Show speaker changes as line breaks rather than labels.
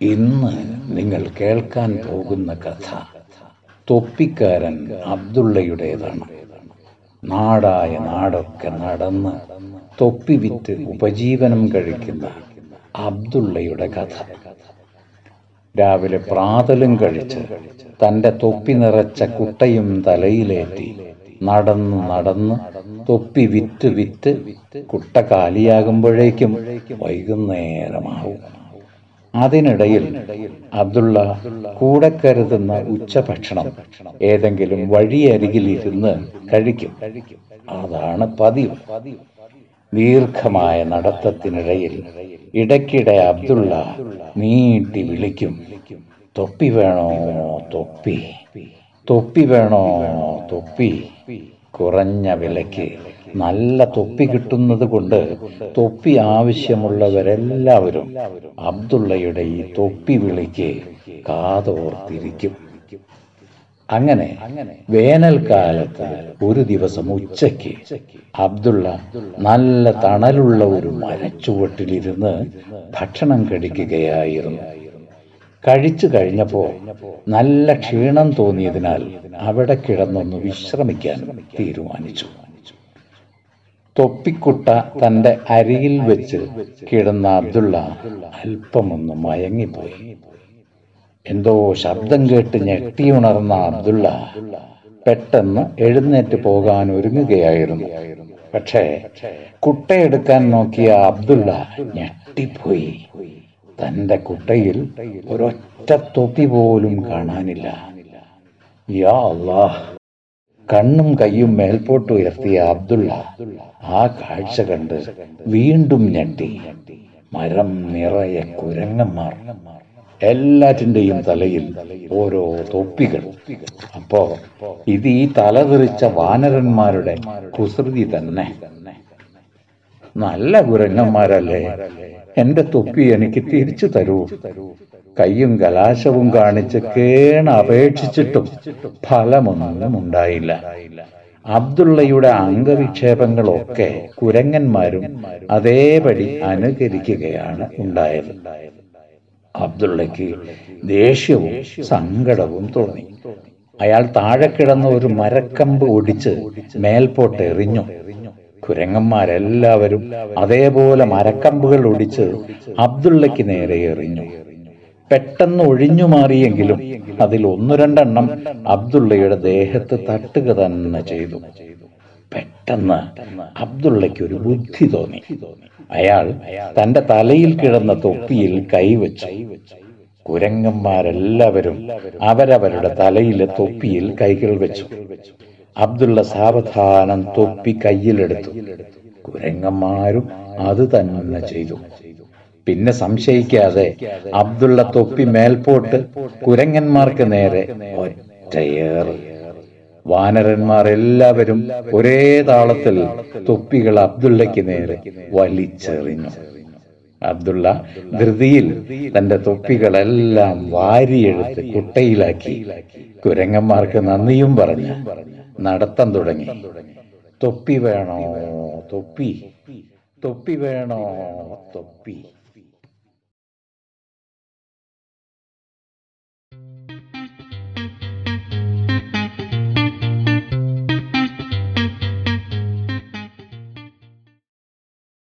ഇന്ന് നിങ്ങൾ കേൾക്കാൻ പോകുന്ന കഥ തൊപ്പിക്കാരൻ അബ്ദുള്ളയുടേതാണ്. നാടായ നാടൊക്കെ നടന്ന് തൊപ്പി വിറ്റ് ഉപജീവനം കഴിക്കുന്ന അബ്ദുള്ളയുടെ കഥ. രാവിലെ പ്രാതലും കഴിച്ച് തന്റെ തൊപ്പി നിറച്ച കുട്ടയും തലയിലേറ്റി നടന്ന് നടന്ന് തൊപ്പി വിറ്റ് വിറ്റ് കുട്ട കാലിയാകുമ്പോഴേക്കും വൈകുന്നേരമാവും. അതിനിടയിൽ അബ്ദുള്ള കൂടെ കരുതുന്ന ഉച്ചഭക്ഷണം ഏതെങ്കിലും വഴിയരികിൽ ഇരുന്ന് കഴിക്കും. അതാണ് പതിവ്. ദീർഘമായ നടത്തത്തിനിടയിൽ ഇടയ്ക്കിടെ അബ്ദുള്ള നീട്ടി വിളിക്കും. തൊപ്പി വേണോ? തൊപ്പി. തൊപ്പി വേണോ? തൊപ്പി. കുറഞ്ഞ വിലയ്ക്ക്. നല്ല തൊപ്പി കിട്ടുന്നത് കൊണ്ട് തൊപ്പി ആവശ്യമുള്ളവരെല്ലാവരും അബ്ദുള്ളയുടെ ഈ തൊപ്പി വിളിക്ക് കാതോർത്തിരിക്കും. അങ്ങനെ വേനൽക്കാലത്ത് ഒരു ദിവസം ഉച്ചയ്ക്ക് അബ്ദുള്ള നല്ല തണലുള്ള ഒരു മരച്ചുവട്ടിലിരുന്ന് ഭക്ഷണം കഴിക്കുകയായിരുന്നു. കഴിച്ചു കഴിഞ്ഞപ്പോൾ നല്ല ക്ഷീണം തോന്നിയതിനാൽ അവിടെ കിടന്നൊന്ന് വിശ്രമിക്കാൻ തീരുമാനിച്ചു. തൊപ്പിക്കുട്ട തന്റെ അരിയിൽ വെച്ച് കിടന്ന അബ്ദുള്ള അല്പമൊന്ന് മയങ്ങിപ്പോയി. എന്തോ ശബ്ദം കേട്ട് ഞെട്ടി ഉണർന്ന അബ്ദുള്ള പെട്ടെന്ന് എഴുന്നേറ്റ് പോകാൻ ഒരുങ്ങുകയായിരുന്നു. പക്ഷേ കുട്ടയെടുക്കാൻ നോക്കിയ അബ്ദുള്ള ഞെട്ടിപ്പോയി. തന്റെ കുട്ടയിൽ ഒരൊറ്റ തൊപ്പി പോലും കാണാനില്ല. യാ അല്ലാഹ് കണ്ണും കൈയും മേൽപോട്ട് ഉയർത്തിയ അബ്ദുള്ള ആ കാഴ്ച കണ്ട് വീണ്ടും ഞെട്ടി. മരം നിറയെ കുരങ്ങന്മാർ. എല്ലാറ്റിന്റെയും തലയിൽ ഓരോ തൊപ്പികൾ. അപ്പോ ഇത് ഈ തലതെറിച്ച വാനരന്മാരുടെ കുസൃതി തന്നെ. നല്ല ഗുരങ്ങന്മാരല്ലേ? എന്റെ തൊപ്പി എനിക്ക് തിരിച്ചു തരൂ. കയ്യും കലാശവും കാണിച്ച് കേണ അപേക്ഷിച്ചിട്ടും ഫലമൊന്നും ഉണ്ടായില്ല. അബ്ദുള്ളയുടെ അംഗവിക്ഷേപങ്ങളൊക്കെ കുരങ്ങന്മാരും അതേപടി അനുകരിക്കുകയാണ് ഉണ്ടായത്. അബ്ദുള്ളയ്ക്ക് ദേഷ്യവും സങ്കടവും തോന്നി. അയാൾ താഴെ കിടന്ന ഒരു മരക്കമ്പ് ഒടിച്ച് മേൽപോട്ട് എറിഞ്ഞു കുരങ്ങന്മാരെല്ലാവരും അതേപോലെ മരക്കമ്പുകൾ ഒടിച്ച് അബ്ദുള്ളയ്ക്ക് നേരെ എറിഞ്ഞു. പെട്ടെന്ന് ഒഴിഞ്ഞു മാറിയെങ്കിലും അതിൽ ഒന്നു രണ്ടെണ്ണം അബ്ദുള്ളയുടെ ദേഹത്ത് തട്ടുക തന്നെ ചെയ്തു. പെട്ടെന്ന് അബ്ദുള്ളയ്ക്ക് ഒരു ബുദ്ധി തോന്നി. അയാൾ തന്റെ തലയിൽ കിടന്ന തൊപ്പിയിൽ കൈവച്ചു. കുരങ്ങന്മാരെല്ലാവരും അവരവരുടെ തലയിലെ തൊപ്പിയിൽ കൈകൾ വെച്ചു. അബ്ദുള്ള സാവധാനം തൊപ്പി കയ്യിലെടുത്തു. കുരങ്ങന്മാരും അത് തന്നെ ചെയ്തു. പിന്നെ സംശയിക്കാതെ അബ്ദുള്ള തൊപ്പി മേൽപോട്ട് കുരങ്ങന്മാർക്ക് നേരെ ഒറ്റയേറി. വാനരന്മാർ എല്ലാവരും ഒരേ താളത്തിൽ തൊപ്പികൾ അബ്ദുള്ളയ്ക്ക് നേരെ വലിച്ചെറിഞ്ഞു. അബ്ദുള്ള ധൃതിയിൽ തന്റെ തൊപ്പികളെല്ലാം വാരിയെടുത്ത് കുട്ടയിലാക്കി. കുരങ്ങന്മാർക്ക് നന്ദിയും പറഞ്ഞ്. നടത്തം തുടങ്ങി. തൊപ്പി വേണോ? തൊപ്പി. തൊപ്പി വേണോ? തൊപ്പി.